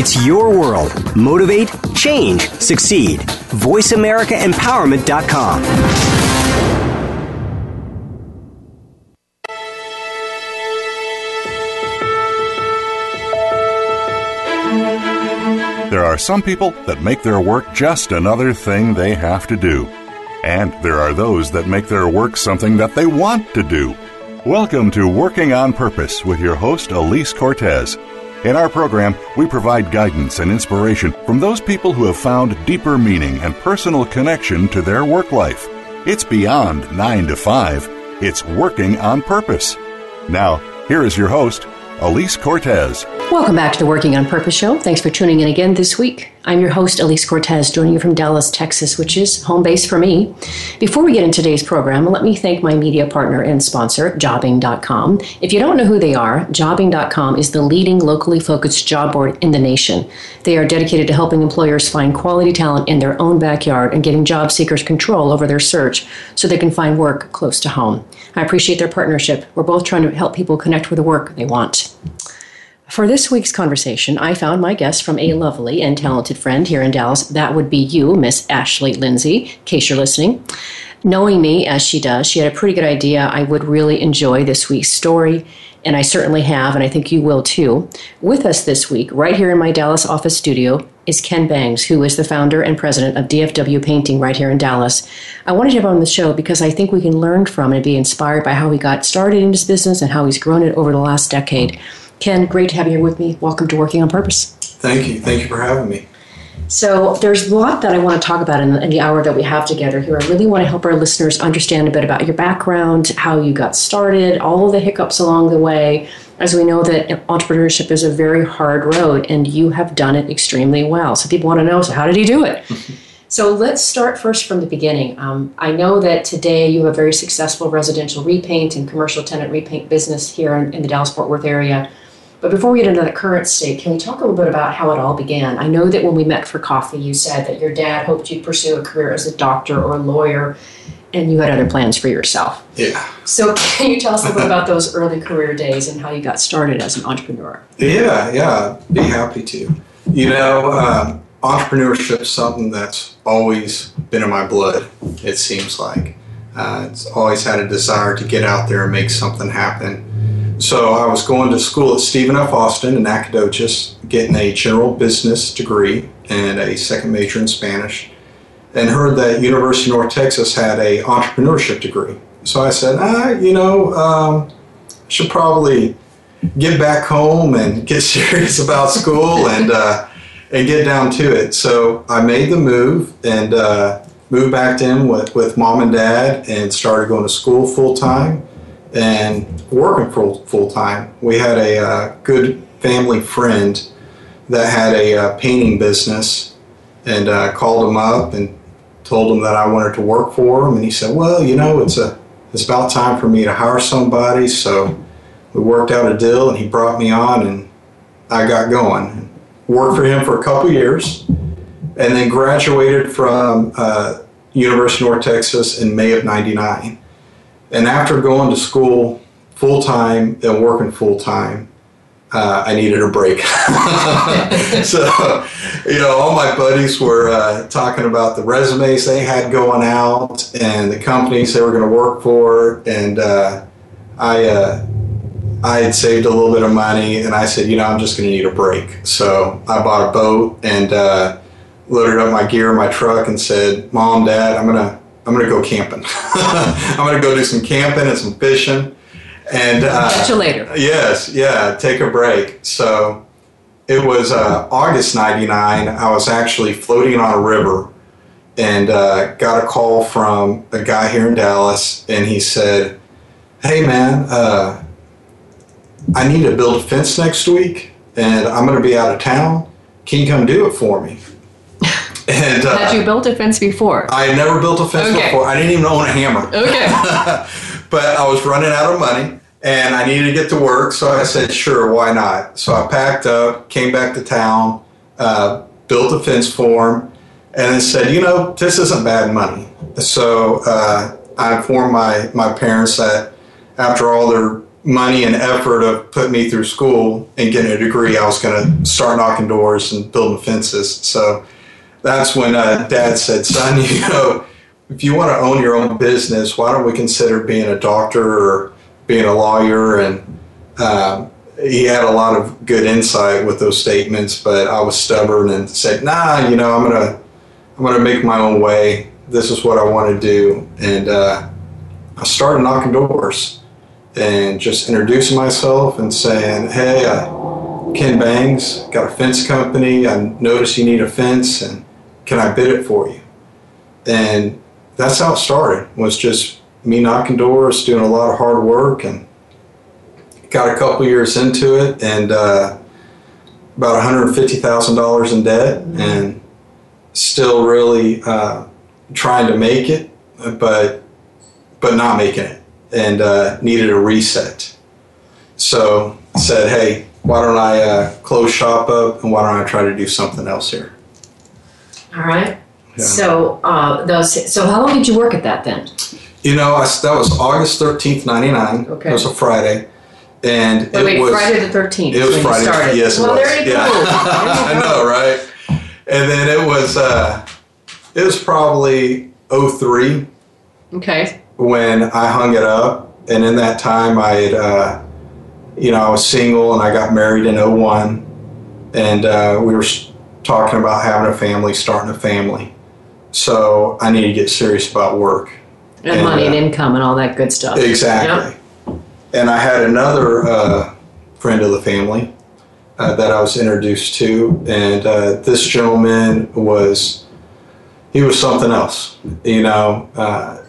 It's your world. Motivate, change, succeed. VoiceAmericaEmpowerment.com. There are some people that make their work just another thing they have to do. And there are those that make their work something that they want to do. Welcome to Working on Purpose with your host, Alise Cortez. In our program, we provide guidance and inspiration from those people who have found deeper meaning and personal connection to their work life. It's beyond 9 to 5, it's working on purpose. Now, here is your host, Alise Cortez. Welcome back to the Working on Purpose show. Thanks for tuning in again this week. I'm your host, Alise Cortez, joining you from Dallas, Texas, which is home base for me. Before we get into today's program, let me thank my media partner and sponsor, Jobing.com. If you don't know who they are, Jobing.com is the leading locally focused job board in the nation. They are dedicated to helping employers find quality talent in their own backyard and giving job seekers control over their search so they can find work close to home. I appreciate their partnership. We're both trying to help people connect with the work they want. For this week's conversation, I found my guest from a lovely and talented friend here in Dallas. That would be you, Miss Ashley Lindsay, in case you're listening. Knowing me as she does, she had a pretty good idea I would really enjoy this week's story, and I certainly have, and I think you will too. With us this week, right here in my Dallas office studio, is Ken Bangs, who is the founder and president of DFW Painting right here in Dallas. I wanted to have him on the show because I think we can learn from and be inspired by how he got started in his business and how he's grown it over the last decade. Ken, great to have you here with me. Welcome to Working on Purpose. Thank you. Thank you for having me. So, there's a lot that I want to talk about in, in the hour that we have together here. I really want to help our listeners understand a bit about your background, how you got started, all of the hiccups along the way, as we know that entrepreneurship is a very hard road and you have done it extremely well. So, people want to know so, how did he do it? So let's start first from the beginning. Um, I know that today you have a very successful residential repaint and commercial tenant repaint business here in, in the Dallas Fort Worth area. But before we get into the current state, can we talk a little bit about how it all began? I know that when we met for coffee, you said that your dad hoped you'd pursue a career as a doctor or a lawyer, and you had other plans for yourself. Yeah. So, can you tell us a little bit about those early career days and how you got started as an entrepreneur? Yeah, yeah, be happy to. You know, um, entrepreneurship is something that's always been in my blood, it seems like. Uh, it's always had a desire to get out there and make something happen. So I was going to school at Stephen F. Austin in Nacogdoches, getting a general business degree and a second major in Spanish, and heard that University of North Texas had a entrepreneurship degree. So I said, ah, you know, um, should probably get back home and get serious about school and uh, and get down to it. So I made the move and uh, moved back in with, with mom and dad and started going to school full time and working full full time. We had a uh, good family friend that had a uh, painting business and uh, called him up and told him that I wanted to work for him. And he said, "Well, you know, it's a it's about time for me to hire somebody." So we worked out a deal, and he brought me on, and I got going worked for him for a couple years, and then graduated from uh, University of North Texas in May of '99. And after going to school full time and working full time, uh, I needed a break. so, you know, all my buddies were uh, talking about the resumes they had going out and the companies they were going to work for, and uh, I uh, I had saved a little bit of money, and I said, you know, I'm just going to need a break. So I bought a boat and uh, loaded up my gear in my truck and said, Mom, Dad, I'm gonna I'm gonna go camping. I'm gonna go do some camping and some fishing. And uh, catch you later. Yes, yeah, take a break. So it was uh, August '99. I was actually floating on a river and uh, got a call from a guy here in Dallas, and he said, "Hey, man." Uh, I need to build a fence next week and I'm going to be out of town. Can you come do it for me? And uh, had you built a fence before? I had never built a fence okay. before. I didn't even own a hammer. Okay. but I was running out of money and I needed to get to work, so I said, sure, why not? So I packed up, came back to town, uh, built a fence for him, and then said, you know, this isn't bad money. So uh, I informed my, my parents that after all their money and effort of putting me through school and getting a degree, I was going to start knocking doors and building fences. So that's when uh, Dad said, "Son, you know, if you want to own your own business, why don't we consider being a doctor or being a lawyer?" And um, he had a lot of good insight with those statements, but I was stubborn and said, "Nah, you know, I'm gonna, I'm gonna make my own way. This is what I want to do." And uh, I started knocking doors and just introducing myself and saying, "Hey, uh, Ken Bangs, got a fence company. I noticed you need a fence, and can I bid it for you?" And that's how it started. Was just me knocking doors, doing a lot of hard work, and got a couple years into it, and uh, about one hundred fifty thousand dollars in debt, and still really uh, trying to make it, but but not making it and uh, needed a reset. So I said, hey, why don't I uh, close shop up and why don't I try to do something else here? All right. Yeah. So, uh, those. So, how long did you work at that then? You know, I, that was August 13th, 99. Okay. It was a Friday. And Wait, it wait was. Friday the thirteenth. It was Friday. Started. Yes, it well, was. there you yeah. go. I know, right? And then it was. Uh, it was probably 03 Okay. when I hung it up, and in that time I had, uh, you know, I was single and I got married in 01, and uh, we were talking about having a family, starting a family. So I need to get serious about work. And, And, money and uh, income and all that good stuff. Exactly. And I had another uh, friend of the family uh, that I was introduced to, and uh, this gentleman was he was something else. You know, uh,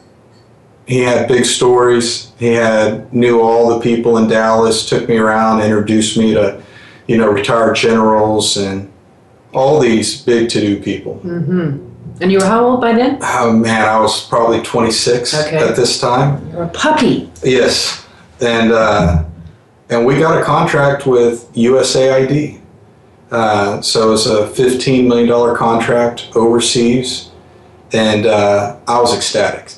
he had big stories. He had knew all the people in Dallas. Took me around, introduced me to, you know, retired generals and all these big to-do people. Mm-hmm. And you were how old by then? Oh man, I was probably 26 Okay. at this time. You were a puppy. Yes, and uh, and we got a contract with USAID. Uh, so it's a fifteen million dollar contract overseas, and uh, I was ecstatic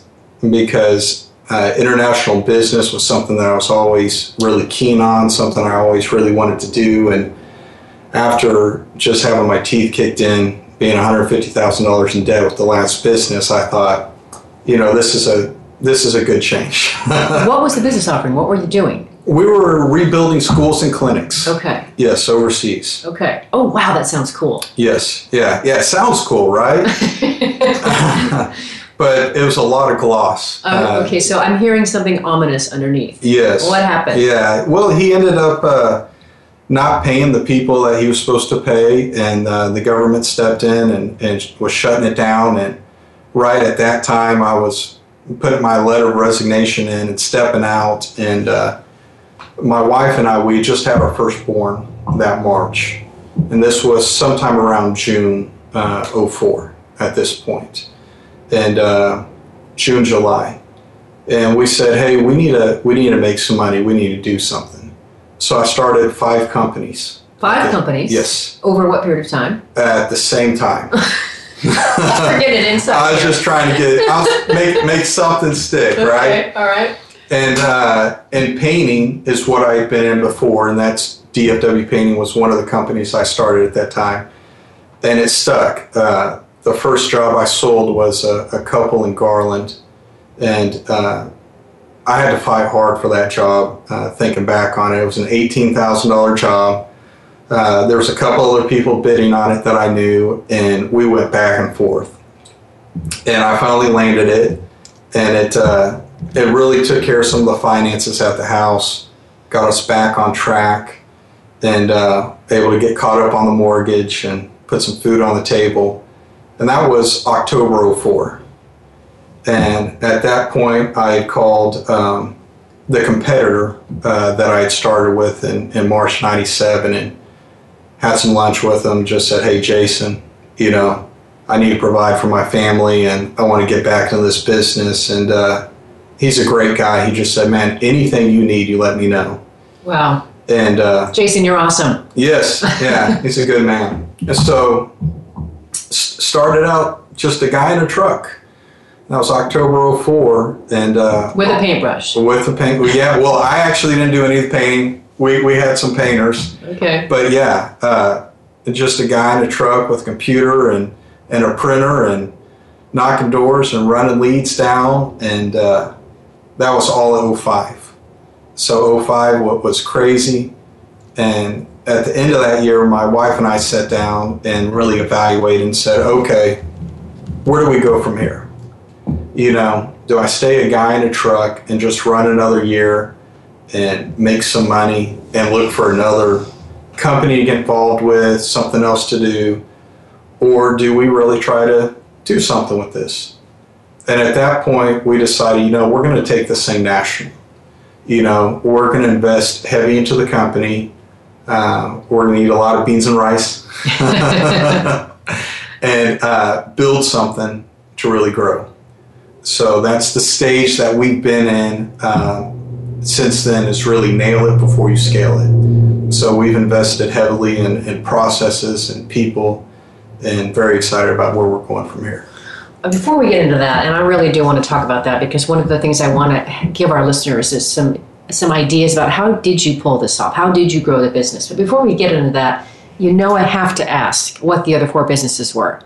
because uh, international business was something that I was always really keen on, something I always really wanted to do, and after just having my teeth kicked in, being one hundred fifty thousand dollars in debt with the last business, I thought, you know, this is a this is a good change. what was the business offering? What were you doing? We were rebuilding schools and clinics. Okay. Yes, overseas. Okay. Oh wow, that sounds cool. Yes, yeah, yeah. It sounds cool, right? but it was a lot of gloss. Oh, Uh, okay, so I'm hearing something ominous underneath. Yes. What happened? Yeah. Well, he ended up uh, not paying the people that he was supposed to pay, and uh, the government stepped in and, and was shutting it down. And right at that time, I was putting my letter of resignation in and stepping out. And uh, my wife and I, we just had our firstborn that March, and this was sometime around June uh, 04 at this point, and uh, June, July and we said, "Hey, we need to we need to make some money. We need to do something." So I started five companies. Five Yeah. companies. Yes, Over what period of time? at the same time. Forget it inside. I was just trying to get I was make make something stick, right? Okay. All right. And uh, and painting is what I've been in before, and that's DFW Painting was one of the companies I started at that time, and it stuck. Uh, the first job I sold was a, a couple in Garland, and uh, I had to fight hard for that job. Uh, thinking back on it, it was an eighteen thousand dollar job. Uh, there was a couple other people bidding on it that I knew, and we went back and forth. And I finally landed it, and it uh, it really took care of some of the finances at the house, got us back on track, and uh, able to get caught up on the mortgage and put some food on the table. And that was October 04. And at that point, I had called um, the competitor uh, that I had started with in, in March 97 and had some lunch with him. Just said, hey, Jason, you know, I need to provide for my family and I want to get back into this business. And uh, he's a great guy. He just said, man, anything you need, you let me know. Wow. And uh, Jason, you're awesome. yes, yeah, he's a good man. And so s- started out just a guy in a truck. That was October 04. And uh, With a paintbrush. with the paint, yeah. Well, I actually didn't do any of the painting. We we had some painters, Okay. but yeah, uh, just a guy in a truck with a computer and and a printer and knocking doors and running leads down, and uh, that was all at 05. So 05 what was crazy, and at the end of that year, my wife and I sat down and really evaluated and said, okay, where do we go from here? You know, do I stay a guy in a truck and just run another year and make some money and look for another company to get involved with, something else to do? Or do we really try to do something with this? And at that point, we decided, you know, we're going to take this thing national. You know, we're going to invest heavy into the company. Uh, we're going to eat a lot of beans and rice and uh, build something to really grow. So that's the stage that we've been in um, since then is really nail it before you scale it. So we've invested heavily in, in processes and people and very excited about where we're going from here. Before we get into that, and I really do want to talk about that because one of the things I want to give our listeners is some some ideas about how did you pull this off? How did you grow the business? But before we get into that, you know I have to ask what the other four businesses were.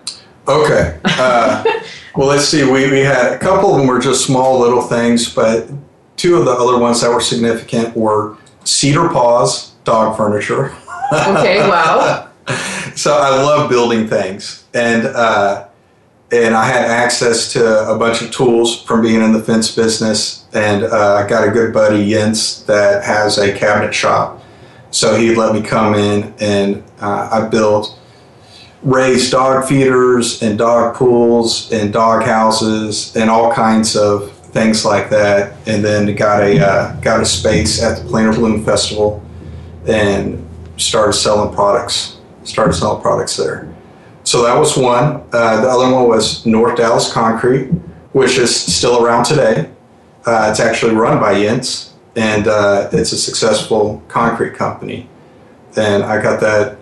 Okay. Uh, well, let's see. We, we had a couple of them were just small little things, but two of the other ones that were significant were Cedar Paws dog furniture. Okay, wow. so I love building things, and uh, and I had access to a bunch of tools from being in the fence business, and uh, I got a good buddy Jens that has a cabinet shop, so he let me come in, and uh, I built raised dog feeders and dog pools and dog houses and all kinds of things like that, and then got a uh, got a space at the Plano Balloon Festival, and started selling products. Started selling products there. So that was one. Uh, the other one was North Dallas Concrete, which is still around today. Uh, it's actually run by Jens, and uh, it's a successful concrete company. And I got that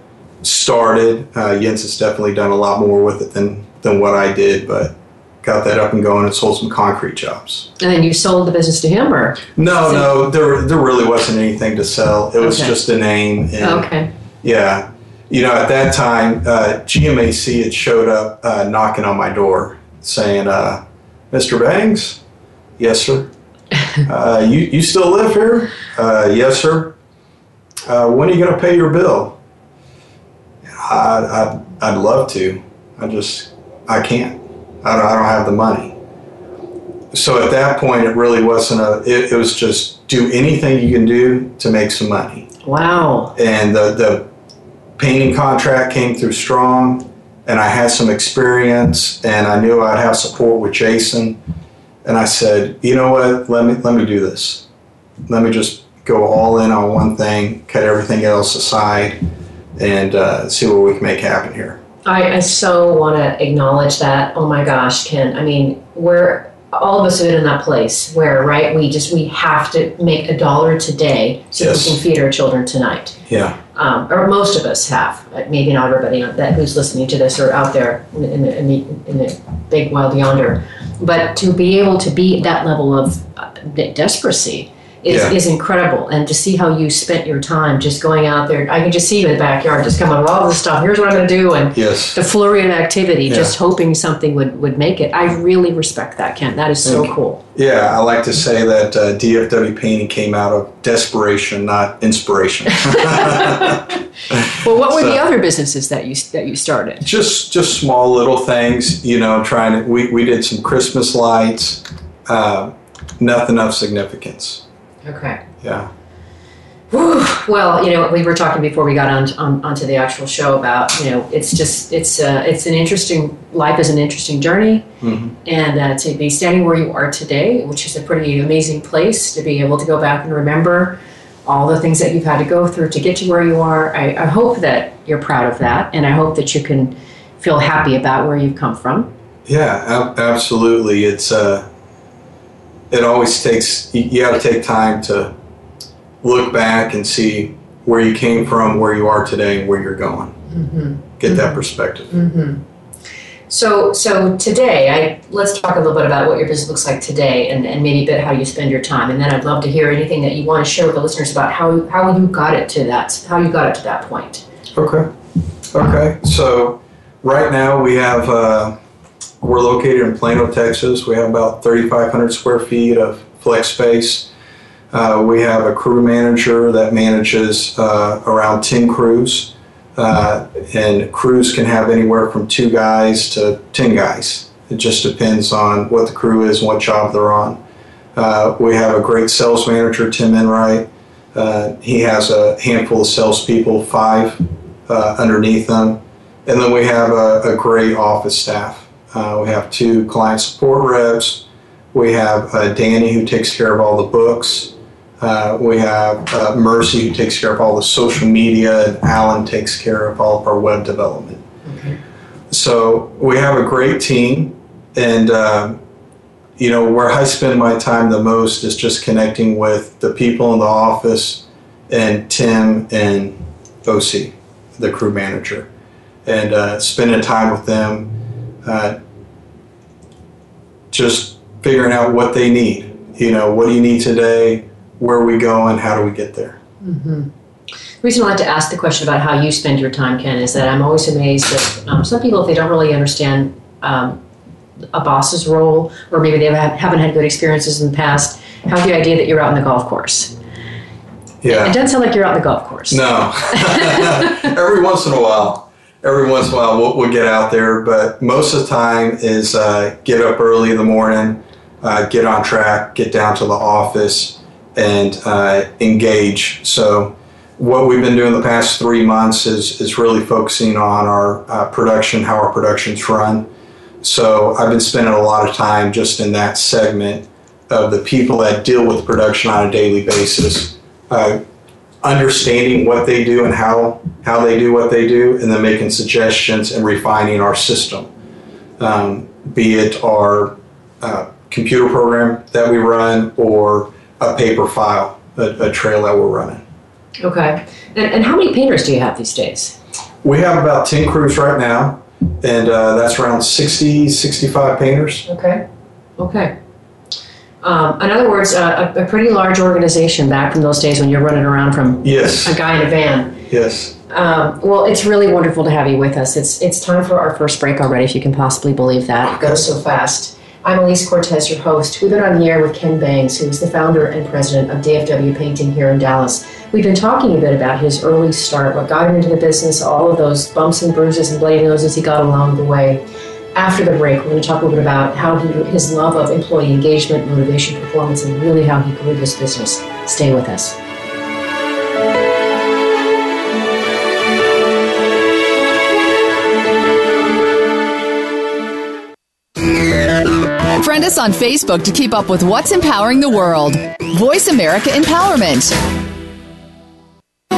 started. Uh, Jens has definitely done a lot more with it than than what I did, but got that up and going and sold some concrete jobs. And then you sold the business to him, or No, no, there there really wasn't anything to sell. It was Okay. just a name. And okay, Yeah. You know, at that time, uh, GMAC had showed up uh, knocking on my door saying, uh, Mr. Bangs? Yes, sir. uh, you, you still live here? Uh, yes, sir. Uh, when are you going to pay your bill? I, I'd, I'd love to. I just, I can't. I don't, I don't have the money. So at that point, it really wasn't a, it, it was just do anything you can do to make some money wow, and the, the painting contract came through strong and i had some experience and i knew i'd have support with jason and i said you know what let me let me do this let me just go all in on one thing cut everything else aside and uh, see what we can make happen here I, I so want to acknowledge that. Oh my gosh, Ken. I mean, we're all of us have been in that place where, right? We just we have to make a dollar today so Yes. we can feed our children tonight. yeah um, or most of us have. Maybe not everybody that who's listening to this or out there in the, in the, in the, in the big wild yonder, but to be able to be at that level of uh, de- desperacy is, Yeah. is incredible. And to see how you spent your time just going out there, I can just see you in the backyard, just coming up with all this stuff. Here's what I'm going to do, and yes the flurry of activity, Yeah. just hoping something would would make it. I really respect that, Ken. That is so you. cool. yeah i like to say that uh, dfw painting came out of desperation not inspiration Well, what were the other businesses that you that you started? just just small little things you know trying to we, we did some christmas lights uh, nothing of significance Okay. yeah Whew. Well, you know, we were talking before we got on, on onto the actual show about you know it's just it's uh, it's an interesting life is an interesting journey, Mhm. and uh, to be standing where you are today, which is a pretty amazing place to be able to go back and remember all the things that you've had to go through to get to where you are. I, I hope that you're proud of that, and I hope that you can feel happy about where you've come from. yeah ab- absolutely it's uh it always takes you, you got to take time to look back and see where you came from where you are today and where you're going Mm-hmm. get that perspective Mm-hmm. So, so today, I let's talk a little bit about what your business looks like today, and, and maybe a bit how you spend your time, and then I'd love to hear anything that you want to share with the listeners about how how you got it to that, how you got it to that point. Okay. Okay. So right now we have uh, we're located in Plano, Texas. We have about 3,500 square feet of flex space. Uh, we have a crew manager that manages uh, around 10 crews. Uh, and crews can have anywhere from two guys to 10 guys. It just depends on what the crew is and what job they're on. Uh, we have a great sales manager, Tim Enright. Uh, he has a handful of salespeople, five uh, underneath them. And then we have a, a great office staff. Uh, we have two client support reps. We have uh, Danny, who takes care of all the books. Uh, we have uh, Mercy who takes care of all the social media, and Alan takes care of all of our web development. Okay. So we have a great team, and um, you know where I spend my time the most is just connecting with the people in the office, and Tim and OC, the crew manager, and uh, spending time with them, uh, just figuring out what they need. You know, what do you need today? where are we going? How do we get there? Mm-hmm. The reason I like to ask the question about how you spend your time, Ken, is that I'm always amazed that um, some people, if they don't really understand um, a boss's role, or maybe they haven't had good experiences in the past, have the idea that you're out on the golf course. Yeah. It doesn't sound like you're out on the golf course. No. every once in a while, every once in a while we'll, we'll, get out there, but most of the time is uh, get up early in the morning, uh, get on track, get down to the office, and uh, engage. So, what we've been doing the past three months is, is really focusing on our uh, production, how our productions run. So, I've been spending a lot of time just in that segment of the people that deal with production on a daily basis, uh, understanding what they do and how, how they do what they do, and then making suggestions and refining our system. Um, be it our uh, computer program that we run or a paper file, a, a trail that we're running. Okay. And, and how many painters do you have these days? We have about 10 crews right now, and uh, that's around 60, 65 painters. Okay. Okay. Um, in other words, uh, a, a, pretty large organization back from those days when you're running around from yes. a guy in a van. Yes. Um, well, it's really wonderful to have you with us. It's it's time for our first break already, if you can possibly believe that. It goes so fast. I'm Alise Cortez, your host. We've been on the air with Ken Bangs, who is the founder and president of DFW Painting here in Dallas. We've been talking a bit about his early start, what got him into the business, all of those bumps and bruises and bloody noses he got along the way. After the break, we're going to talk a little bit about how he, his love of employee engagement, motivation, performance, and really how he grew this business. Stay with us. Friend us on Facebook to keep up with what's empowering the world. Voice America Empowerment.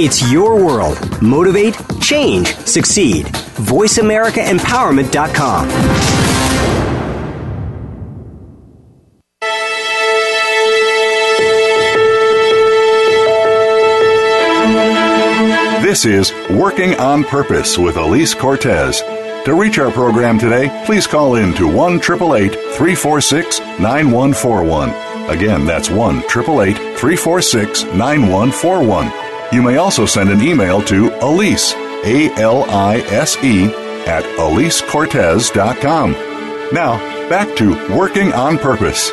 It's your world. Motivate, change, succeed. VoiceAmericaEmpowerment.com. This is Working on Purpose with Alise Cortez. To reach our program today, please call in to 1 888 346 9141. Again, that's 1 888 346 9141. You may also send an email to Alise, A L I S E, at AliseCortez.com. Now, back to Working on Purpose.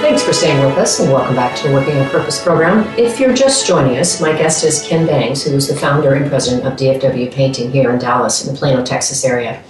Thanks for staying with us and welcome back to the Working on Purpose program. If you're just joining us, my guest is Ken Bangs, who is the founder and president of DFW Painting here in Dallas, in the Plano, Texas area.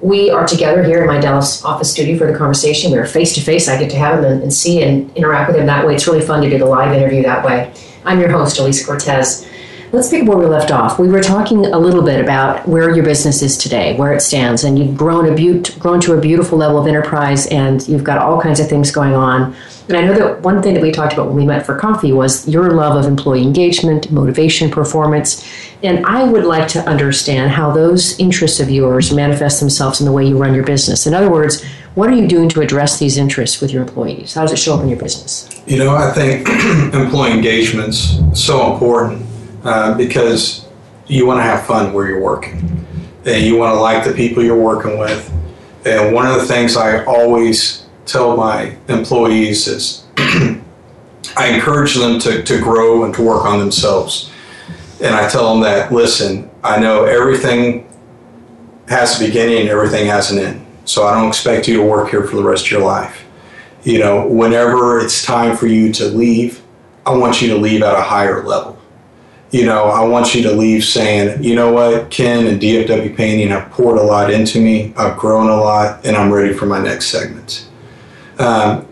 We are together here in my Dallas office studio for the conversation. We are face to face. I get to have him and, and see and interact with him that way. It's really fun to do the live interview that way. I'm your host, Alise Cortez. Let's pick where we left off. We were talking a little bit about where your business is today, where it stands, and you've grown a be- grown to a beautiful level of enterprise, and you've got all kinds of things going on. And I know that one thing that we talked about when we met for coffee was your love of employee engagement, motivation, performance. And I would like to understand how those interests of yours manifest themselves in the way you run your business. In other words, what are you doing to address these interests with your employees? How does it show up in your business? You know, I think employee engagement's so important uh, because you want to have fun where you're working, and you want to like the people you're working with. And one of the things I always tell my employees is I encourage them to, to grow and to work on themselves. And I tell them that, listen, I know everything has a beginning and everything has an end. So I don't expect you to work here for the rest of your life. You know, whenever it's time for you to leave, I want you to leave at a higher level. You know, I want you to leave saying, you know what, Ken and DFW Painting have poured a lot into me, I've grown a lot, and I'm ready for my next segment. Um,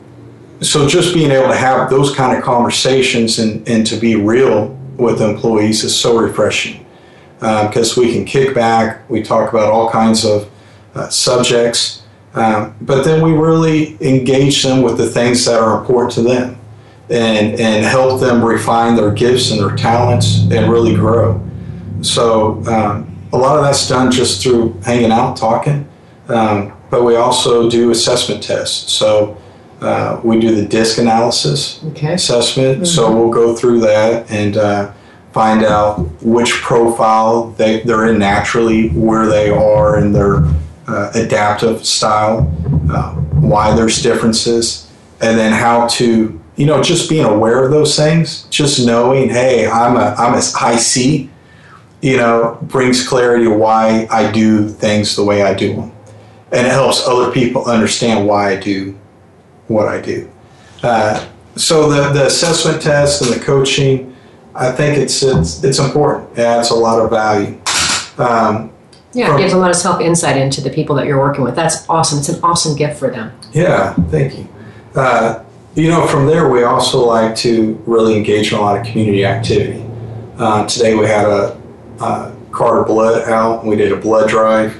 so just being able to have those kind of conversations and, and to be real with employees is so refreshing because um, we can kick back, we talk about all kinds of uh, subjects, um, but then we really engage them with the things that are important to them and, and help them refine their gifts and their talents and really grow. So um, a lot of that's done just through hanging out, talking, um, but we also do assessment tests. So uh, we do the DISC analysis okay. assessment. Mm-hmm. So we'll go through that and uh, find out which profile they, they're in naturally, where they are in their uh, adaptive style, uh, why there's differences, and then how to, you know, just being aware of those things, just knowing, hey, I'm a, I'm a high C, you know, brings clarity to why I do things the way I do them. And it helps other people understand why I do what I do. Uh, so the, the assessment test and the coaching, I think it's, it's, it's important. It adds a lot of value. Um, yeah, from, it gives a lot of self insight into the people that you're working with. That's awesome. It's an awesome gift for them. Yeah, thank you. Uh, you know, from there, we also like to really engage in a lot of community activity. Uh, today, we had a, a card of blood out, we did a blood drive.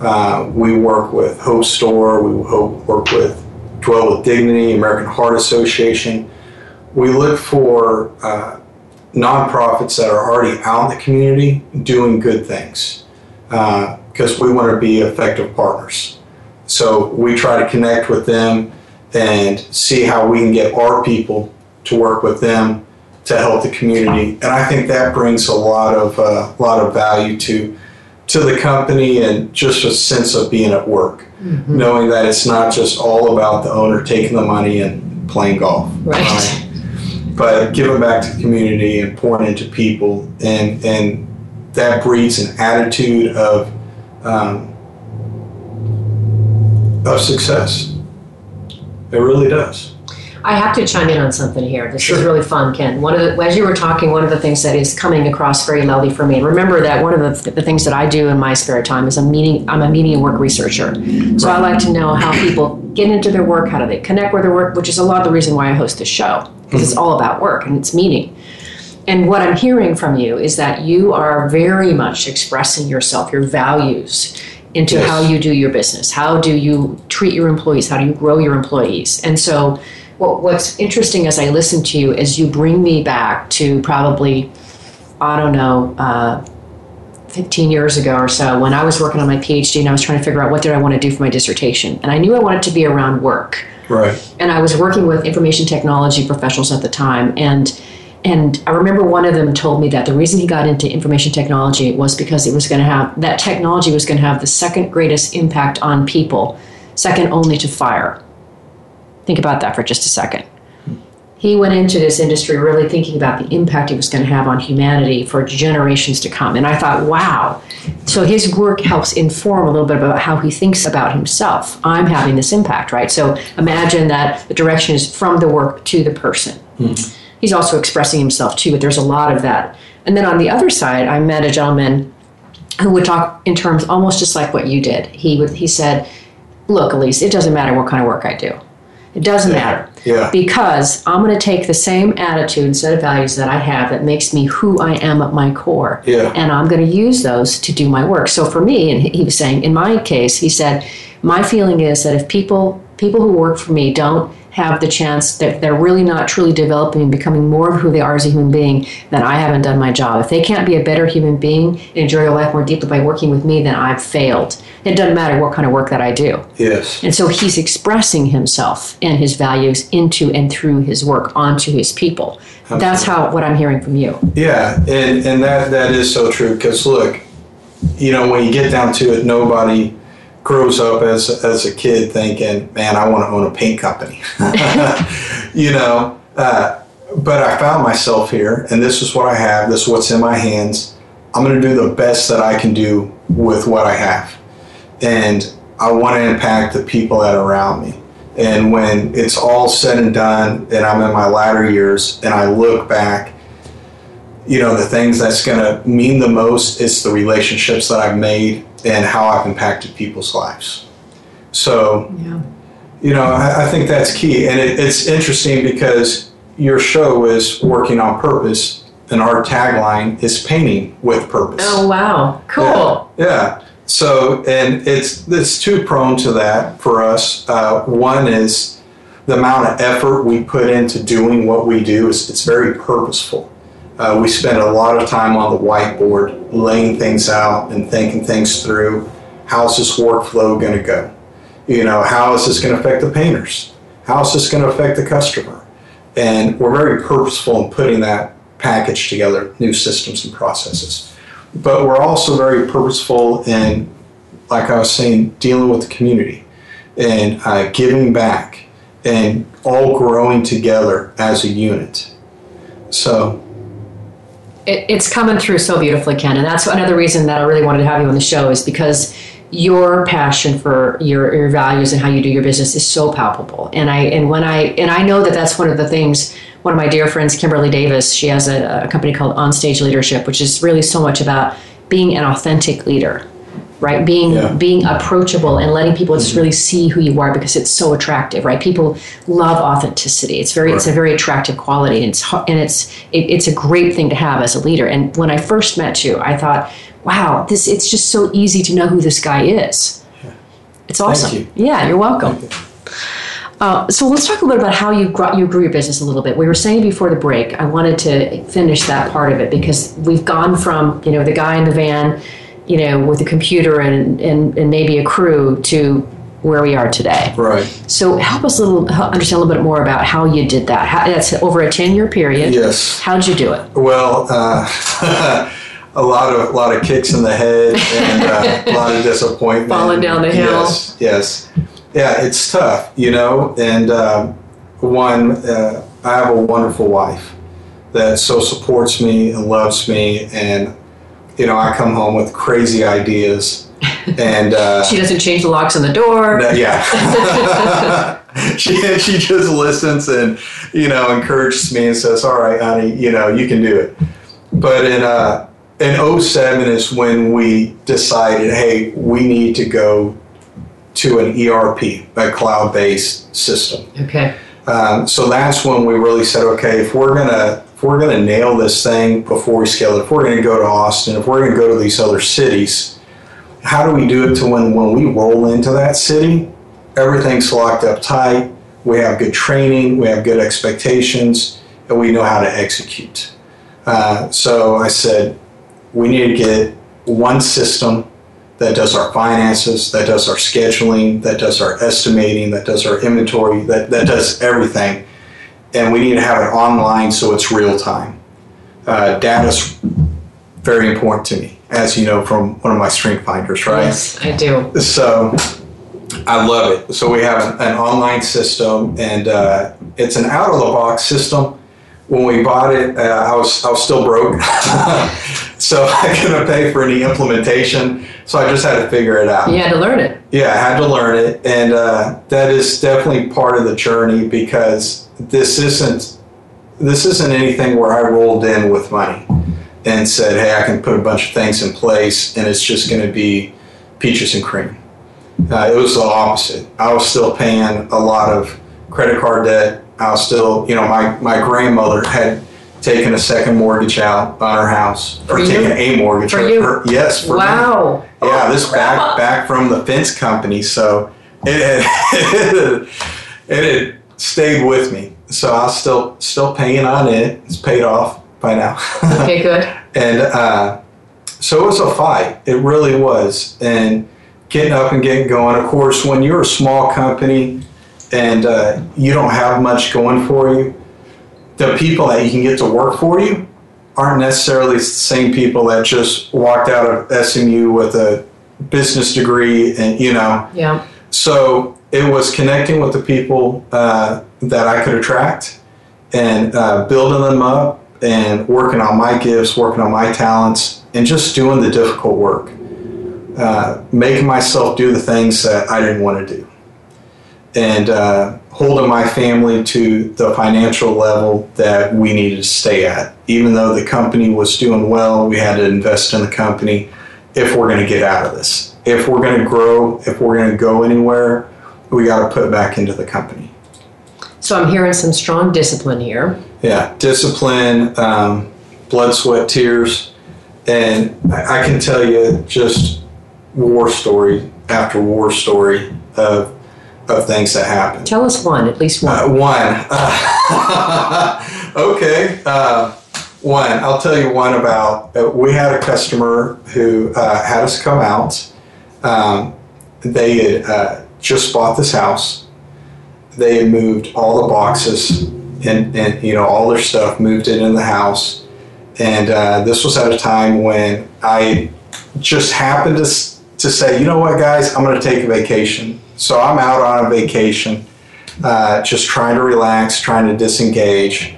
Uh, we work with Hope Store. We work with Dwell with Dignity, American Heart Association. We look for uh, nonprofits that are already out in the community doing good things because uh, we want to be effective partners. So we try to connect with them and see how we can get our people to work with them to help the community. And I think that brings a lot of uh, lot of value to to the company and just a sense of being at work, mm-hmm. knowing that it's not just all about the owner taking the money and playing golf. Right. right? But giving back to the community and pouring into people, and and that breeds an attitude of um, of success. It really does. I have to chime in on something here. This sure. is really fun, Ken. One of the, as you were talking, one of the things that is coming across very loudly for me, and remember that one of the, the things that I do in my spare time is I'm meeting. I'm a media work researcher. So. I like to know how people get into their work, how do they connect with their work, which is a lot of the reason why I host this show because mm-hmm. it's all about work and it's meaning. And what I'm hearing from you is that you are very much expressing yourself, your values into yes. how you do your business. How do you treat your employees? How do you grow your employees? And so what, what's interesting as I listen to you is you bring me back to probably, I don't know, uh, 15 years ago or so when I was working on my PhD and I was trying to figure out what did I want to do for my dissertation. And I knew I wanted to be around work. Right. And I was working with information technology professionals at the time. And and I remember one of them told me that the reason he got into information technology was because it was going to have that technology was going to have the second greatest impact on people, second only to fire. Think about that for just a second he went into this industry really thinking about the impact it was going to have on humanity for generations to come. And I thought, wow. So his work helps inform a little bit about how he thinks about himself. I'm having this impact, right? So imagine that the direction is from the work to the person. Mm-hmm. He's also expressing himself too, but there's a lot of that. And then on the other side, I met a gentleman who would talk in terms almost just like what you did. He would he said, "Look, Alise, it doesn't matter what kind of work I do. It doesn't Yeah. matter. Yeah. Because I'm going to take the same attitude and set of values that I have that makes me who I am at my core. Yeah. And I'm going to use those to do my work. So for me, and he was saying, in my case, he said, my feeling is that if people people who work for me don't have the chance that they're really not truly developing and becoming more of who they are as a human being, then I haven't done my job. If they can't be a better human being and enjoy their life more deeply by working with me, then I've failed. It doesn't matter what kind of work that I do. Yes. And so he's expressing himself and his values into and through his work onto his people. That's how what I'm hearing from you. Yeah, and, and that, that is so true because look, you know, when you get down to it, nobody grows up as, as a kid thinking, man, I want to own a paint company. you know, uh, but I found myself here, and this is what I have, this is what's in my hands. I'm going to do the best that I can do with what I have. And I want to impact the people that are around me. And when it's all said and done, and I'm in my latter years, and I look back, you know, the things that's going to mean the most is the relationships that I've made and how I've impacted people's lives. So, Yeah. you know, I, I think that's key. And it, it's interesting because your show is working on purpose, and our tagline is painting with purpose. Oh wow. Cool. Yeah. yeah. So, and it's it's too prone to that for us. Uh, one is the amount of effort we put into doing what we do is it's very purposeful. Uh, we spend a lot of time on the whiteboard laying things out and thinking things through. How's this workflow going to go? You know, how is this going to affect the painters? How is this going to affect the customer? And we're very purposeful in putting that package together, new systems and processes. But we're also very purposeful in, like I was saying, dealing with the community and uh, giving back and all growing together as a unit. So, It, it's coming through so beautifully, Ken, and that's another reason that I really wanted to have you on the show is because your passion for your, your values and how you do your business is so palpable. And I and when I and I know that that's one of the things. One of my dear friends, Kimberly Davis, she has a, a company called Onstage Leadership, which is really so much about being an authentic leader, right? Being Yeah. being approachable and letting people just really see who you are because it's so attractive, right? People love authenticity. It's very it's a very attractive quality, and it's and it's it, it's a great thing to have as a leader. And when I first met you, I thought, wow, this it's just so easy to know who this guy is. It's awesome. you. Yeah, you're welcome. Uh, so let's talk a little bit about how you grew, you grew your business a little bit. We were saying before the break, I wanted to finish that part of it because we've gone from you know the guy in the van, you know, with a computer and and, and maybe a crew to where we are today. right. So help us a little understand a little bit more about how you did that. How, that's over a ten year period. Yes. How'd you do it? Well, uh, a lot of a lot of kicks in the head and uh, a lot of disappointment. Falling down the hill. Yes, yes, yeah. It's tough, you know. And um, one, uh, I have a wonderful wife that so supports me and loves me, and you know, I come home with crazy ideas, and uh, She doesn't change the locks on the door. that- yeah. she, she just listens and, you know, encourages me and says, all right, honey, you know, you can do it. But in, uh, in 07 is when we decided, hey, we need to go to an ERP, a cloud-based system. Okay. Um, so that's when we really said, okay, if we're gonna if we're gonna nail this thing before we scale it, if we're gonna go to Austin, if we're gonna go to these other cities, how do we do it to when when we roll into that city, everything's locked up tight, we have good training, we have good expectations, and we know how to execute. Uh, so I said, we need to get one system that does our finances, that does our scheduling, that does our estimating, that does our inventory, that, that does everything. And we need to have it online so it's real time. Uh, data's very important to me, as you know from one of my strength finders, right? Yes, I do. So I love it. So we have an, online system, and uh, it's an out of the box system. When we bought it, uh, I was I was still broke, so I couldn't pay for any implementation. So I just had to figure it out. You had to learn it. Yeah, I had to learn it, and uh, that is definitely part of the journey because this isn't this isn't anything where I rolled in with money and said, "Hey, I can put a bunch of things in place, and it's just going to be peaches and cream." Uh, it was the opposite. I was still paying a lot of credit card debt. I was still, you know, my my grandmother had taken a second mortgage out on her house, For or you? taken a mortgage. For you? her- yes, for me. wow. Yeah, Oh, this back back from the fence company, so it had, it had stayed with me. So I was still still paying on it. It's paid off by now, Okay, good. and uh, so it was a fight. It really was, and getting up and getting going. Of course, when you're a small company and uh, you don't have much going for you, the people that you can get to work for you aren't necessarily the same people that just walked out of SMU with a business degree and you know Yeah. so it was connecting with the people uh, that I could attract and uh, building them up and working on my gifts, working on my talents, and just doing the difficult work, uh, making myself do the things that I didn't want to do, and uh, holding my family to the financial level that we needed to stay at. Even though the company was doing well, we had to invest in the company if we're going to get out of this. If we're going to grow, if we're going to go anywhere, we got to put back into the company. So I'm hearing some strong discipline here. Yeah, discipline, um, blood, sweat, tears, and I, I can tell you just war story after war story of of things that happened. Tell us one, at least one. Uh, one. Uh, okay. Uh, one. I'll tell you one about. Uh, we had a customer who uh, had us come out. Um, they had uh, just bought this house. They had moved all the boxes and, and you know all their stuff, moved it in the house, and uh, this was at a time when I just happened to to say, you know what, guys, I'm going to take a vacation. So I'm out on a vacation uh, just trying to relax, trying to disengage.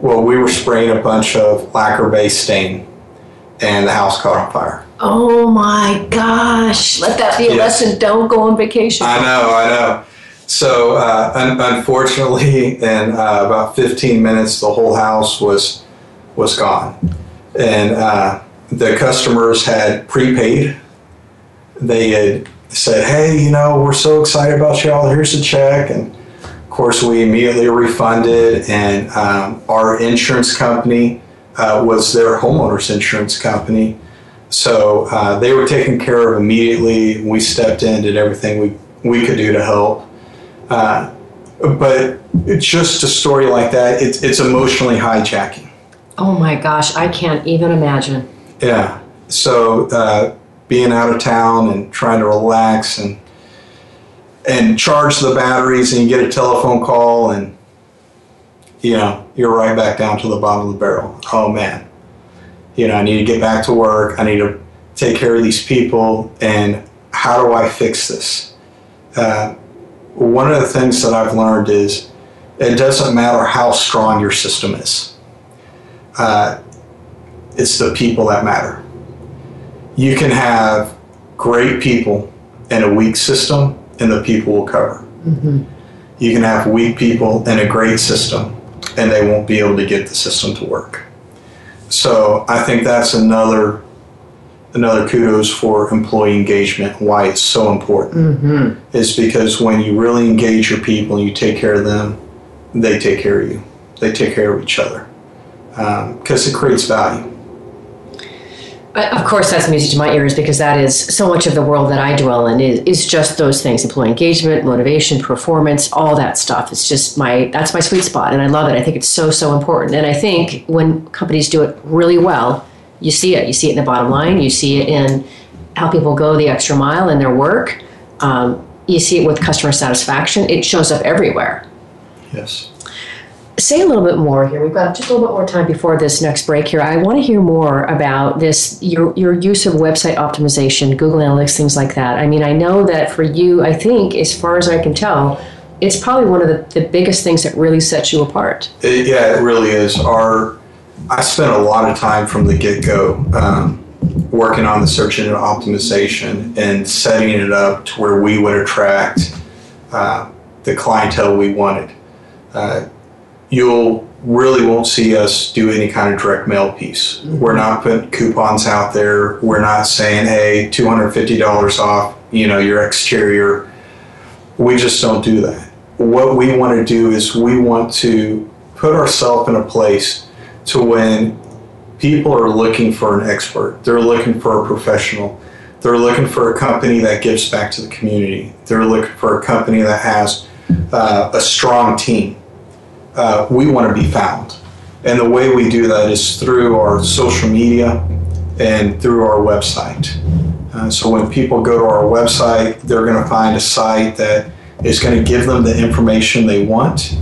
Well, we were spraying a bunch of lacquer based stain, and the house caught on fire. Oh my gosh. Let that be a Yes. lesson. Don't go on vacation. I know, I know. So, uh, un- unfortunately, in uh, about 15 minutes, the whole house was was gone, and uh, the customers had prepaid. They had said, "Hey, you know, we're so excited about y'all. Here's a check," and of course, we immediately refunded. And um, our insurance company uh, was their homeowners insurance company, so uh, they were taken care of immediately. We stepped in, did everything we we could do to help. Uh, but it's just a story like that. It's it's emotionally hijacking. oh my gosh, I can't even imagine. Yeah. So uh, being out of town and trying to relax and and charge the batteries, and you get a telephone call, and you know you're right back down to the bottom of the barrel. Oh man, you know I need to get back to work. I need to take care of these people, and how do I fix this? Uh, one of the things that I've learned is it doesn't matter how strong your system is. Uh, it's the people that matter. You can have great people in a weak system, and the people will cover. You can have weak people in a great system, and they won't be able to get the system to work. So I think that's another another kudos for employee engagement. Why it's so important mm-hmm. is because when you really engage your people and you take care of them, they take care of you. They take care of each other um, because it creates value. Of course, that's music to my ears because that is so much of the world that I dwell in is, is just those things: employee engagement, motivation, performance, all that stuff. It's just my that's my sweet spot, and I love it. I think it's so so important. And I think when companies do it really well, You see it. You see it in the bottom line. You see it in how people go the extra mile in their work. Um, you see it with customer satisfaction. It shows up everywhere. Yes. Say a little bit more here. We've got just a little bit more time before this next break here. I want to hear more about this your your use of website optimization, Google Analytics, things like that. I mean, I know that for you, I think, as far as I can tell, it's probably one of the, the biggest things that really sets you apart. It, yeah, it really is. Our I spent a lot of time from the get go um, working on the search engine optimization and setting it up to where we would attract uh, the clientele we wanted. Uh, you'll really won't see us do any kind of direct mail piece. We're not putting coupons out there. We're not saying, hey, $250 off, you know, your exterior. We just don't do that. What we want to do is we want to put ourselves in a place to when people are looking for an expert, they're looking for a professional, they're looking for a company that gives back to the community, they're looking for a company that has uh, a strong team uh, we want to be found. And the way we do that is through our social media and through our website. Uh, so when people go to our website, they're going to find a site that is going to give them the information they want.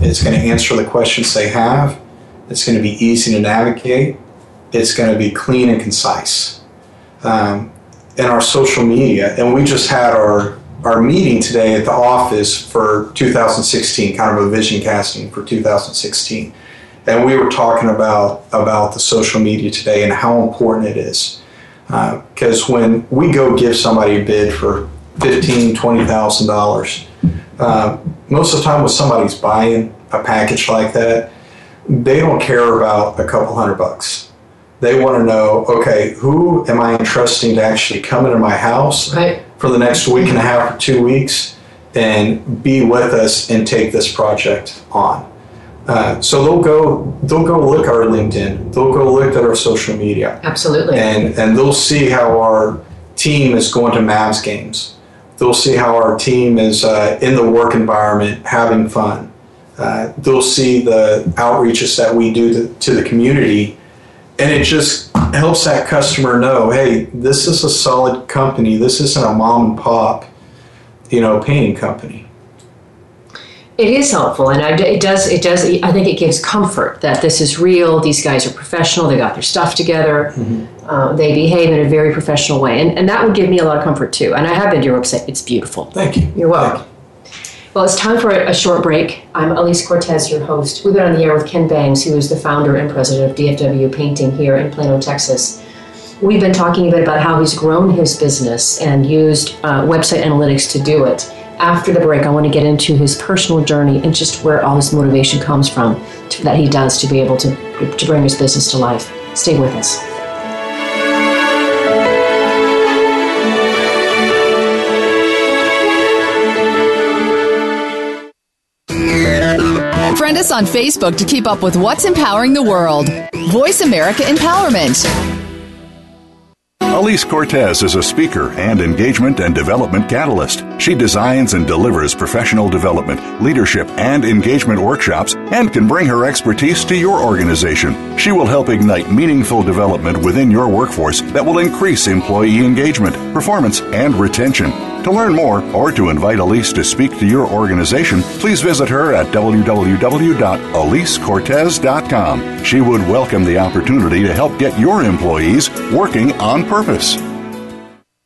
It's going to answer the questions they have. It's going to be easy to navigate. It's going to be clean and concise. Um, and our social media, and we just had our our meeting today at the office for 2016, kind of a vision casting for 2016. And we were talking about, about the social media today and how important it is. Because uh, when we go give somebody a bid for $15,000, $20,000, uh, most of the time when somebody's buying a package like that, they don't care about a couple hundred bucks. They want to know, okay, who am I entrusting to actually come into my house? Right for the next week and a half or two weeks and be with us and take this project on. Uh, so they'll go they'll go look at our LinkedIn. They'll go look at our social media. Absolutely. And and they'll see how our team is going to Mavs games. They'll see how our team is uh, in the work environment having fun. Uh, they'll see the outreaches that we do to, to the community, and it just helps that customer know, hey, this is a solid company. This isn't a mom and pop, you know, painting company. It is helpful, and I, it does. It does. I think it gives comfort that this is real. These guys are professional. They got their stuff together. Mm-hmm. Uh, they behave in a very professional way, and, and that would give me a lot of comfort too. And I have been to your website. It's beautiful. Thank you. You're welcome. Well, it's time for a short break. I'm Alise Cortez, your host. We've been on the air with Ken Bangs, who is the founder and president of DFW Painting here in Plano, Texas. We've been talking a bit about how he's grown his business and used uh, website analytics to do it. After the break, I want to get into his personal journey and just where all his motivation comes from to, that he does to be able to, to bring his business to life. Stay with us. Friend us on Facebook to keep up with what's empowering the world. Voice America Empowerment. Alise Cortez is a speaker and engagement and development catalyst. She designs and delivers professional development, leadership, and engagement workshops and can bring her expertise to your organization. She will help ignite meaningful development within your workforce that will increase employee engagement, performance, and retention. To learn more or to invite Alise to speak to your organization, please visit her at www.alisecortez.com. She would welcome the opportunity to help get your employees working on purpose.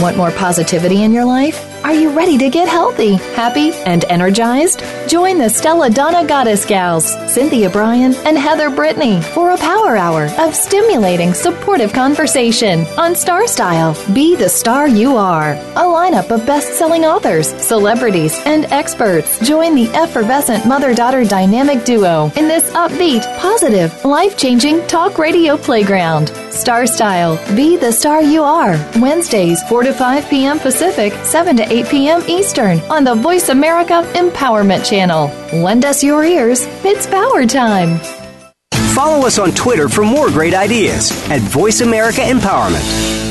Want more positivity in your life? Are you ready to get healthy, happy, and energized? Join the Stella Donna Goddess Gals, Cynthia Brian, and Heather Brittany for a power hour of stimulating, supportive conversation on Star Style. Be the star you are. A lineup of best selling authors, celebrities, and experts join the effervescent mother daughter dynamic duo in this upbeat, positive, life changing talk radio playground. Star Style. Be the star you are. Wednesdays, 4 to 5 p.m. Pacific, 7 to 8 p.m. Eastern on the Voice America Empowerment Channel. Lend us your ears. It's power time. Follow us on Twitter for more great ideas at Voice America Empowerment.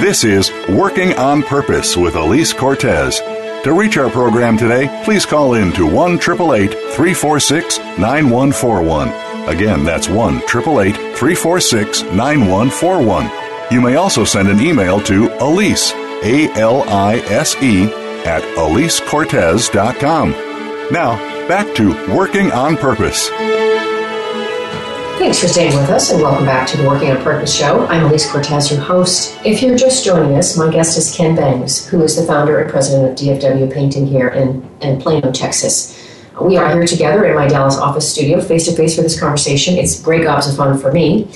This is Working on Purpose with Alise Cortez. To reach our program today, please call in to 1 346 9141. Again, that's 1 888 346 9141. You may also send an email to Alise, A L I S E, at AliseCortez.com. Now, back to Working on Purpose. Thanks for staying with us and welcome back to the Working on Purpose show. I'm Alise Cortez, your host. If you're just joining us, my guest is Ken Bangs, who is the founder and president of DFW Painting here in, in Plano, Texas. We are here together in my Dallas office studio, face to face for this conversation. It's great gobs of fun for me.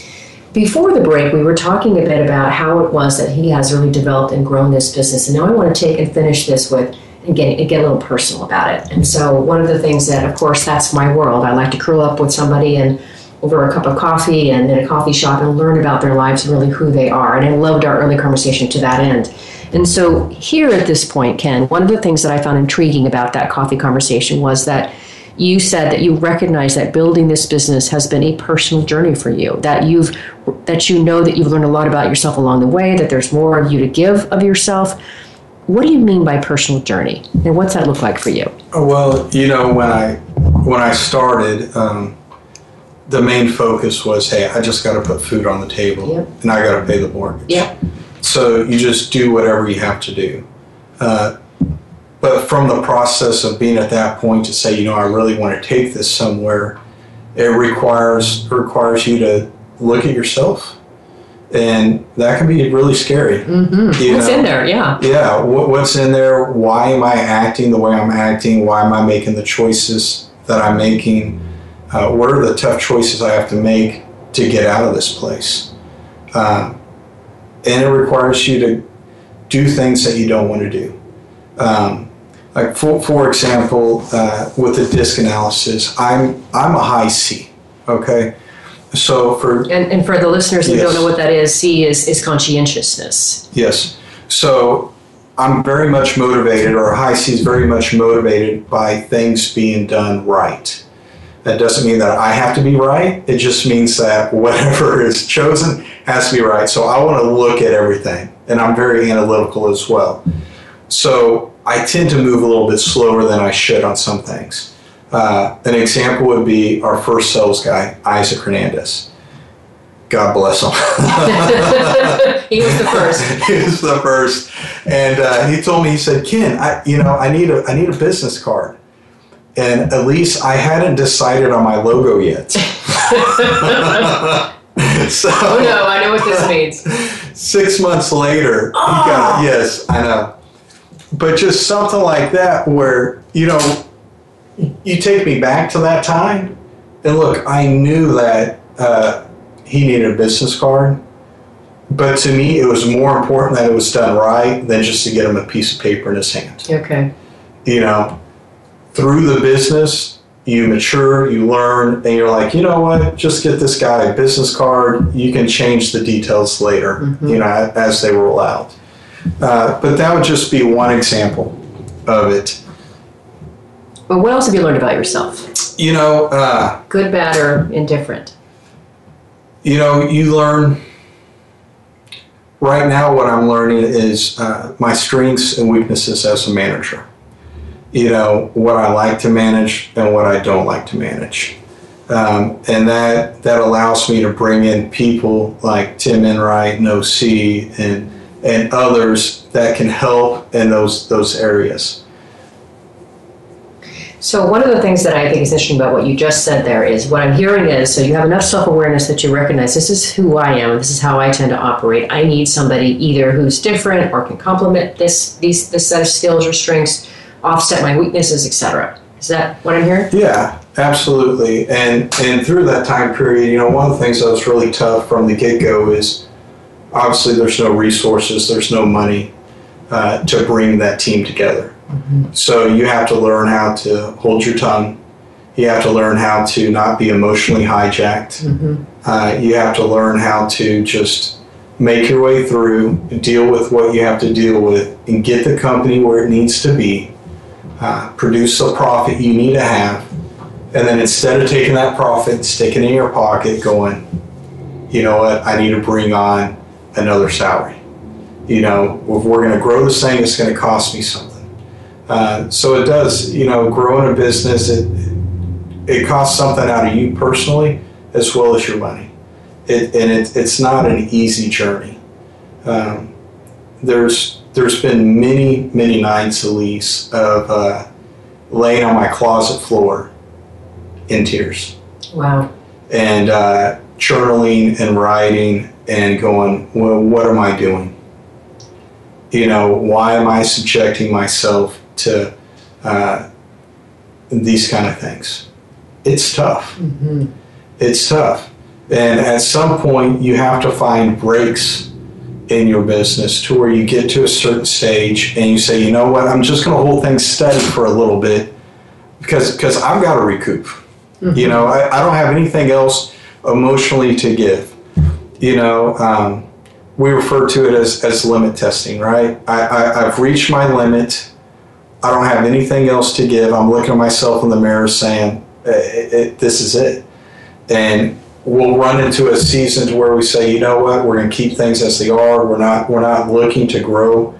Before the break, we were talking a bit about how it was that he has really developed and grown this business. And now I want to take and finish this with and get, get a little personal about it. And so, one of the things that, of course, that's my world. I like to curl up with somebody and over a cup of coffee and in a coffee shop and learn about their lives, and really who they are. And I loved our early conversation to that end. And so, here at this point, Ken, one of the things that I found intriguing about that coffee conversation was that you said that you recognize that building this business has been a personal journey for you that you've that you know that you've learned a lot about yourself along the way that there's more of you to give of yourself what do you mean by personal journey and what's that look like for you well you know when i when i started um, the main focus was, hey, I just got to put food on the table Yep. and I got to pay the mortgage. Yeah. So you just do whatever you have to do. Uh, but from the process of being at that point to say, you know, I really want to take this somewhere, it requires it requires you to look at yourself, and that can be really scary. Mm-hmm. what's in there yeah Yeah, what, what's in there? Why am I acting the way I'm acting? Why am I making the choices that I'm making? Uh, what are the tough choices I have to make to get out of this place? Uh, and it requires you to do things that you don't want to do. Um, like for, for example, uh, with the disc analysis, I'm I'm a high C. Okay, so for and, and for the listeners who don't know what that is c is, is conscientiousness Yes. So I'm very much motivated, or High C is very much motivated by things being done right. That doesn't mean that I have to be right. It just means that whatever is chosen has to be right. So I want to look at everything, and I'm very analytical as well. So I tend to move a little bit slower than I should on some things. Uh, an example would be our first sales guy, Isaac Hernandez. God bless him. he was the first he was the first, and uh, he told me he said, "Ken, I you know I need a I need a business card." And at least I hadn't decided on my logo yet. so oh no i know what this means six months later, he got yes, I know. But just something like that, where you know, you take me back to that time, and look, I knew that uh, he needed a business card, but to me, it was more important that it was done right than just to get him a piece of paper in his hand. okay You know, through the business, you mature, you learn, and you're like, you know what? Just get this guy a business card. You can change the details later, you know, as they roll out. Uh, but that would just be one example of it. but what else have you learned about yourself You know, uh, good bad or indifferent you know, you learn. Right now, what I'm learning is uh, my strengths and weaknesses as a manager. You know, what I like to manage and what I don't like to manage. Um, and that that allows me to bring in people like Tim Enright, No C, and and others that can help in those those areas. So one of the things that I think is interesting about what you just said there is what I'm hearing is so you have enough self-awareness that you recognize this is who I am, this is how I tend to operate. I need somebody either who's different or can complement this these this set of skills or strengths, offset my weaknesses, etc. Is that what I'm hearing? Yeah, absolutely. And and through that time period, you know, one of the things that was really tough from the get go is obviously there's no resources, there's no money uh, to bring that team together. So you have to learn how to hold your tongue. You have to learn how to not be emotionally hijacked. Uh, you have to learn how to just make your way through, deal with what you have to deal with, and get the company where it needs to be. Uh, produce a profit you need to have, and then instead of taking that profit, sticking it in your pocket, going, you know what, I need to bring on another salary. You know, if we're going to grow this thing, it's going to cost me something. Uh, so it does, you know, growing a business, it, it costs something out of you personally as well as your money. It, and it, it's not an easy journey. Um, there's there's been many many nights, Alise, of uh, laying on my closet floor in tears Wow. and uh, journaling and writing and going, well, what am I doing? You know, why am I subjecting myself to uh, these kind of things? It's tough. It's tough. And at some point, you have to find breaks in your business to where you get to a certain stage and you say, you know what, I'm just going to hold things steady for a little bit because because I've got to recoup. You know, I, I don't have anything else emotionally to give. You know, um, we refer to it as, as limit testing, right? I, I, I've reached my limit. I don't have anything else to give. I'm looking at myself in the mirror saying, it, it, this is it. And we'll run into a season to where we say, you know what, we're going to keep things as they are. We're not, we're not looking to grow.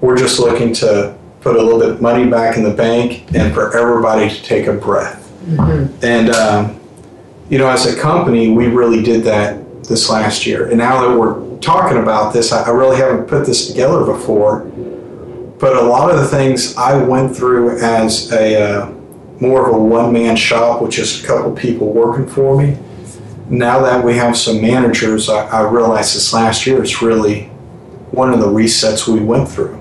We're just looking to put a little bit of money back in the bank and for everybody to take a breath. And, um, you know, as a company, we really did that this last year. And now that we're talking about this, I, I really haven't put this together before. But a lot of the things I went through as a uh, more of a one man shop with just a couple people working for me, now that we have some managers, I, I realized this last year is really one of the resets we went through.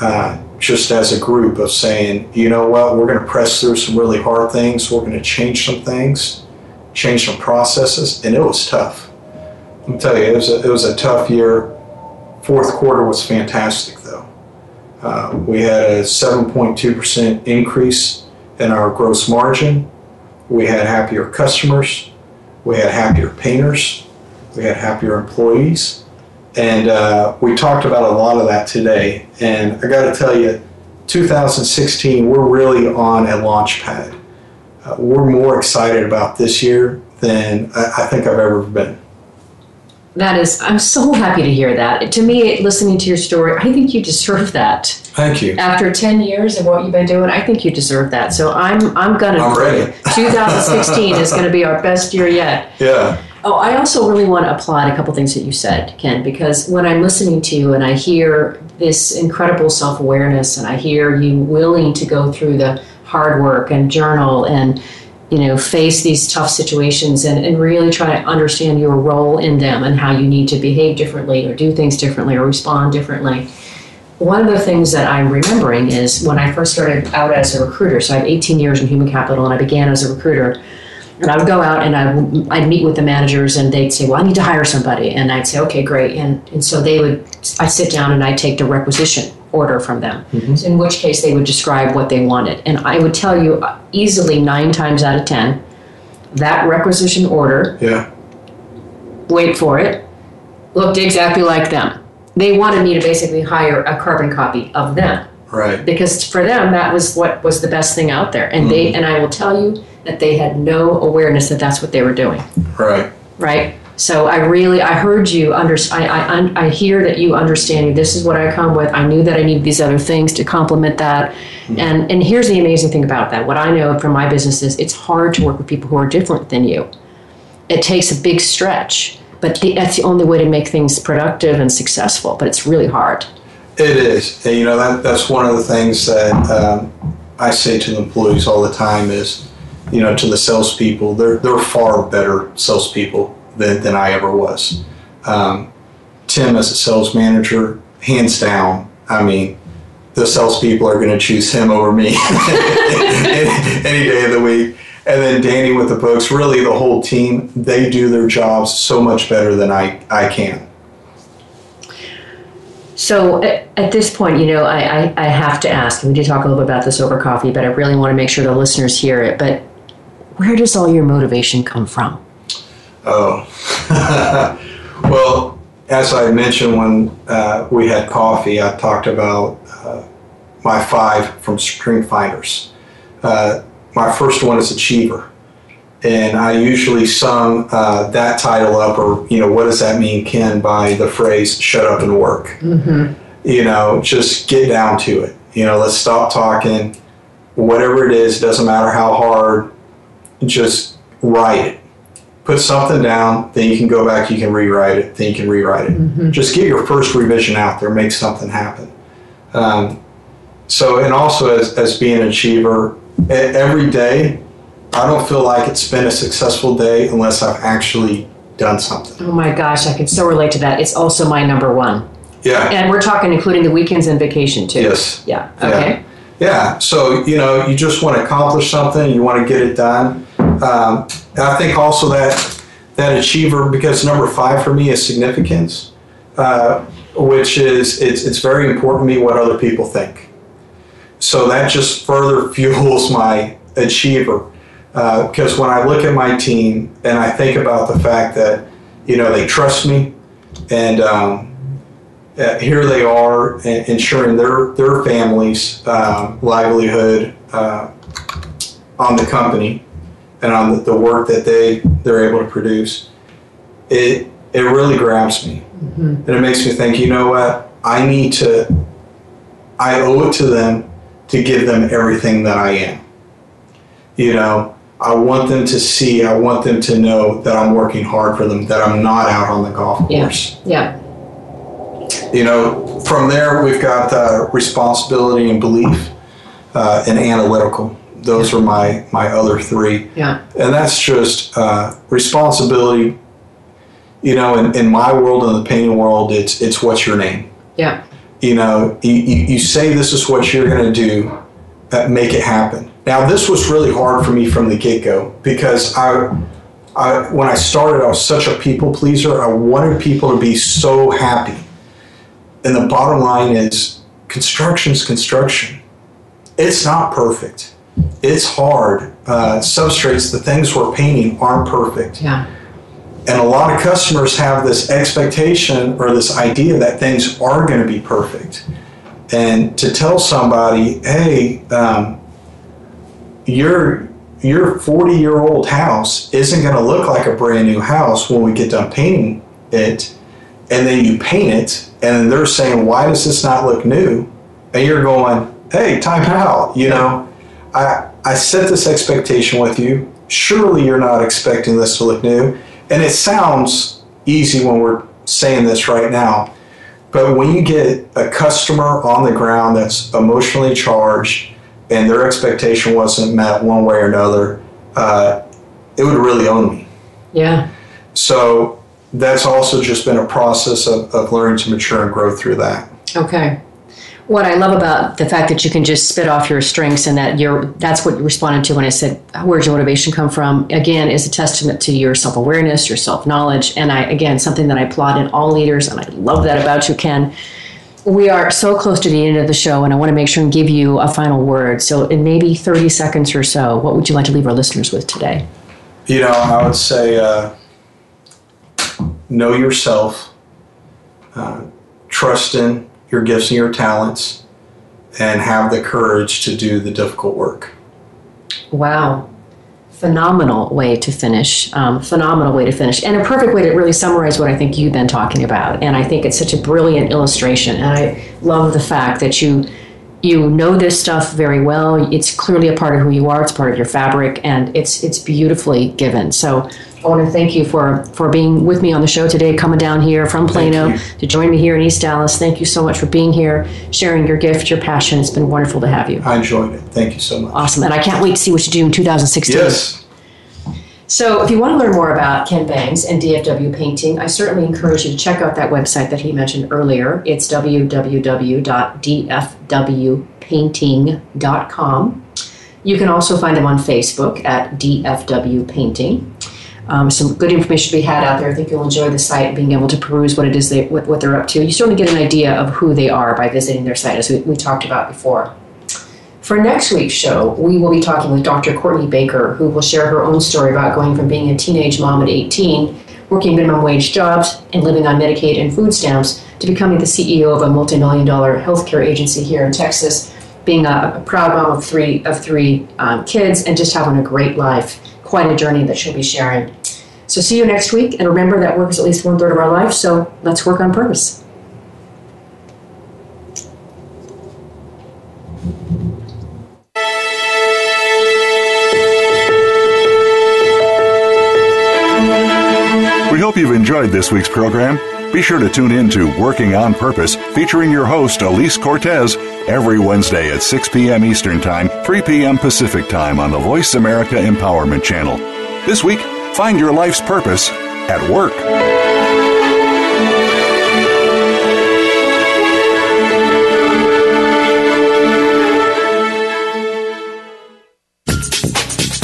Uh, just as a group of saying, you know what, we're going to press through some really hard things. We're going to change some things, change some processes, and it was tough. I'll tell you, it was a, it was a tough year. Fourth quarter was fantastic, though. Uh, we had a 7.2% increase in our gross margin. We had happier customers. We had happier painters. We had happier employees. And uh, we talked about a lot of that today. And I got to tell you, 2016, we're really on a launch pad. Uh, we're more excited about this year than I, I think I've ever been. That is, I'm so happy to hear that. To me, listening to your story, I think you deserve that. Thank you. After 10 years of what you've been doing, I think you deserve that. So I'm, I'm gonna. I'm ready. 2016 is going to be our best year yet. Yeah. Oh, I also really want to applaud a couple things that you said, Ken, because when I'm listening to you and I hear this incredible self awareness and I hear you willing to go through the hard work and journal and you know face these tough situations and, and really try to understand your role in them and how you need to behave differently or do things differently or respond differently. One of the things that I'm remembering is when I first started out as a recruiter, so I have 18 years in human capital and I began as a recruiter. And I would go out and I would, I'd meet with the managers and they'd say, well, I need to hire somebody. And I'd say, okay, great. And, and so they would, I'd sit down and I'd take the requisition order from them, mm-hmm. in which case they would describe what they wanted. And I would tell you easily nine times out of 10, that requisition order, Yeah. wait for it, looked exactly like them. They wanted me to basically hire a carbon copy of them Right. because for them that was what was the best thing out there and they mm-hmm. and i will tell you that they had no awareness that that's what they were doing Right. right so i really i heard you under i i, I hear that you understand this is what i come with. I knew that i needed these other things to complement that. And and here's the amazing thing about that. What i know from my business is it's hard to work with people who are different than you. It takes a big stretch but the, that's the only way to make things productive and successful but it's really hard. It is. And, you know, that, that's one of the things that um, I say to the employees all the time is, you know, to the salespeople, they're they're far better salespeople than, than I ever was. Um, Tim, as a sales manager, hands down, I mean, the salespeople are going to choose him over me any day of the week. And then Danny with the books, really the whole team, they do their jobs so much better than I, I can. So at, this point, you know, I, I, I have to ask, and we did talk a little bit about this over coffee, but I really want to make sure the listeners hear it. But where does all your motivation come from? Oh, well, as I mentioned when uh, we had coffee, I talked about uh, my five from Strength Finders. Uh, my first one is Achiever. And I usually sum uh, that title up, or, you know, what does that mean, Ken, by the phrase shut up and work. Mm-hmm. You know, just get down to it. You know, let's stop talking. Whatever it is, doesn't matter how hard, just write it. Put something down, then you can go back, you can rewrite it, then you can rewrite it. Mm-hmm. Just get your first revision out there, make something happen. Um, so, and also as, as being an achiever, every day, I don't feel like it's been a successful day unless I've actually done something. Oh my gosh, I can so relate to that. It's also my number one. Yeah. And we're talking including the weekends and vacation too. Yes. Yeah. Yeah. Okay. Yeah. So, you know, you just want to accomplish something, you want to get it done. Um, I think also that that achiever, because number five for me is significance, uh, which is it's, it's very important to me what other people think. So that just further fuels my achiever. Uh, because when I look at my team and I think about the fact that, you know, they trust me and, um, uh, here they are ensuring their their families um, livelihood uh, on the company and on the, the work that they they're able to produce it it really grabs me and it makes me think you know what I need to I owe it to them to give them everything that I am you know I want them to see I want them to know that I'm working hard for them that I'm not out on the golf Yeah. course Yeah. you know, from there we've got uh, responsibility and belief uh, and analytical. Those are my my other three, Yeah. and that's just uh, responsibility. You know, in, in my world, in the painting world, it's it's what's your name. Yeah. You know, you, you, say this is what you're going to do, uh, make it happen. Now, this was really hard for me from the get go because I, I when I started, I was such a people pleaser. I wanted people to be so happy and the bottom line is construction's construction. It's not perfect. It's hard. Uh, substrates, the things we're painting aren't perfect. Yeah. And a lot of customers have this expectation or this idea that things are going to be perfect. And to tell somebody, hey, um, your your 40 year old house isn't going to look like a brand new house when we get done painting it, and then you paint it, and they're saying, why does this not look new? And you're going, hey, time out. You know, I I set this expectation with you. Surely you're not expecting this to look new. And it sounds easy when we're saying this right now, but when you get a customer on the ground that's emotionally charged and their expectation wasn't met one way or another, uh, it would really own me. Yeah. So that's also just been a process of, of learning to mature and grow through that. Okay. What I love about the fact that you can just spit off your strengths and that you're that's what you responded to when I said where's your motivation come from again is a testament to your self-awareness, your self-knowledge and I again something that I applaud in all leaders and I love that about you Ken. We are so close to the end of the show and I want to make sure and give you a final word. So in maybe 30 seconds or so, what would you like to leave our listeners with today? You know, I would say uh, know yourself, uh, trust in your gifts and your talents, and have the courage to do the difficult work. Wow. Phenomenal way to finish. Um, phenomenal way to finish. And a perfect way to really summarize what I think you've been talking about. And I think it's such a brilliant illustration. And I love the fact that you you know this stuff very well. It's clearly a part of who you are. It's part of your fabric, and it's it's beautifully given. So I want to thank you for for being with me on the show today, coming down here from Plano to join me here in East Dallas. Thank you so much for being here, sharing your gift, your passion. It's been wonderful to have you. I enjoyed it. Thank you so much. Awesome, and I can't wait to see what you do in 2016. Yes. So, if you want to learn more about Ken Bangs and DFW painting, I certainly encourage you to check out that website that he mentioned earlier. It's www.dfwpainting.com. You can also find them on Facebook at DFW Painting. Um, some good information to be had out there. I think you'll enjoy the site, being able to peruse what it is they what, what they're up to. You certainly get an idea of who they are by visiting their site, as we, we talked about before. For next week's show, we will be talking with Dr. Courtney Baker, who will share her own story about going from being a teenage mom at 18, working minimum wage jobs, and living on Medicaid and food stamps, to becoming the CEO of a multi-million dollar healthcare agency here in Texas, being a, a proud mom of three of three um, kids, and just having a great life. Quite a journey that she'll be sharing. So see you next week, and remember that work is at least one third of our life. So let's work on purpose. We hope you've enjoyed this week's program. Be sure to tune in to Working on Purpose, featuring your host, Alise Cortez, every Wednesday at 6 p.m. Eastern Time, 3 p.m. Pacific Time on the Voice America Empowerment Channel. This week, find your life's purpose at work.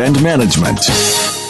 and management.